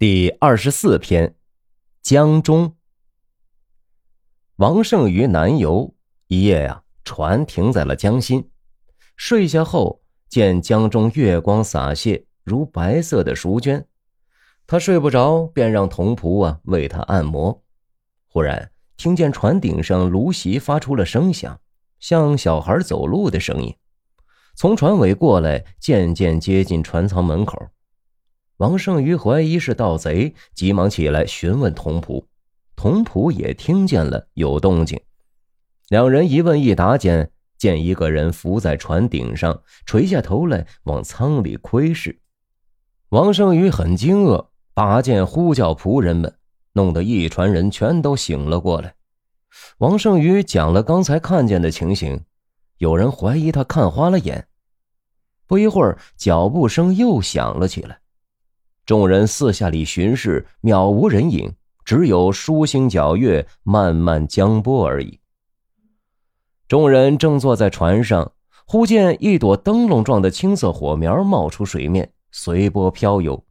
第二十四篇，江中。王胜于南游一夜呀，船停在了江心。睡下后，见江中月光洒泻，如白色的淑娟。他睡不着，便让童仆啊为他按摩。忽然听见船顶上芦席发出了声响，像小孩走路的声音，从船尾过来，渐渐接近船舱门口。王胜瑜怀疑是盗贼，急忙起来询问童仆，童仆也听见了有动静。两人一问一答间，见一个人伏在船顶上，垂下头来往舱里窥视。王胜瑜很惊愕，拔剑呼叫仆人们，弄得一船人全都醒了过来。王胜瑜讲了刚才看见的情形，有人怀疑他看花了眼。不一会儿，脚步声又响了起来。众人四下里巡视，渺无人影，只有疏星皎月漫漫江波而已。众人正坐在船上，忽见一朵灯笼状的青色火苗冒出水面，随波飘游。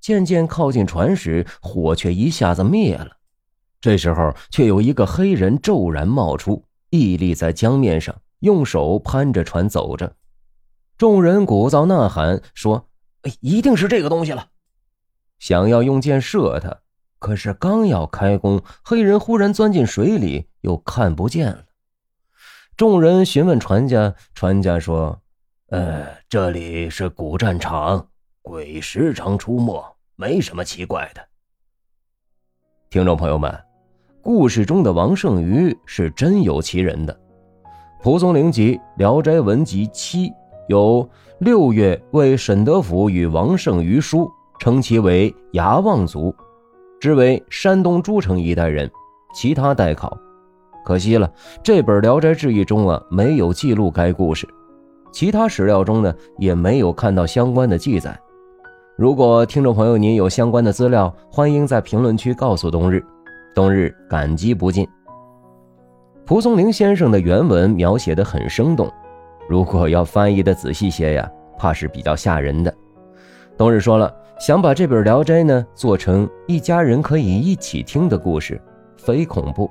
渐渐靠近船时，火却一下子灭了。这时候，却有一个黑人骤然冒出，屹立在江面上，用手攀着船走着。众人鼓噪呐喊，说：“哎一定是这个东西了。”想要用箭射他，可是刚要开弓，黑人忽然钻进水里，又看不见了。众人询问船家，船家说：“呃，这里是古战场，鬼时常出没，没什么奇怪的。”听众朋友们，故事中的王胜瑜是真有其人的。蒲松龄集《聊斋文集七》有六月为沈德甫与王胜瑜书。称其为牙望族，知为山东诸城一带人。其他待考。可惜了，这本《聊斋志异》中啊没有记录该故事，其他史料中呢也没有看到相关的记载。如果听众朋友您有相关的资料，欢迎在评论区告诉冬日，冬日感激不尽。蒲松龄先生的原文描写的很生动，如果要翻译的仔细些呀，怕是比较吓人的。冬日说了。想把这本《聊斋》呢做成一家人可以一起听的故事，非恐怖，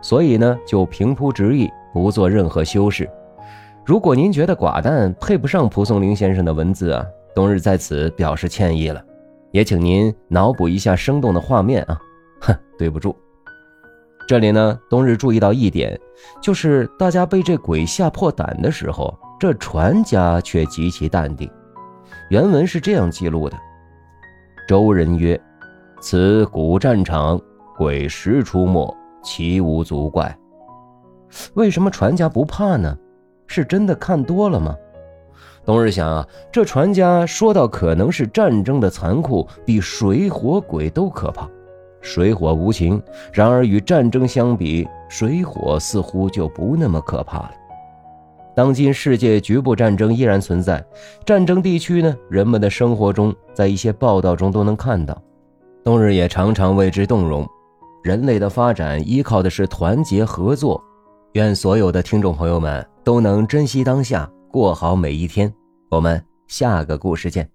所以呢就平铺直译，不做任何修饰。如果您觉得寡淡，配不上蒲松龄先生的文字啊，冬日在此表示歉意了，也请您脑补一下生动的画面啊。哼，对不住。这里呢，冬日注意到一点，就是大家被这鬼吓破胆的时候，这船家却极其淡定。原文是这样记录的。周人曰：“此古战场，鬼时出没，其无足怪。”为什么船家不怕呢？是真的看多了吗？冬日想啊，这船家说到可能是战争的残酷，比水火鬼都可怕。水火无情，然而与战争相比，水火似乎就不那么可怕了。当今世界局部战争依然存在，战争地区呢，人们的生活中，在一些报道中都能看到。冬日也常常为之动容。人类的发展依靠的是团结合作。愿所有的听众朋友们都能珍惜当下，过好每一天。我们下个故事见。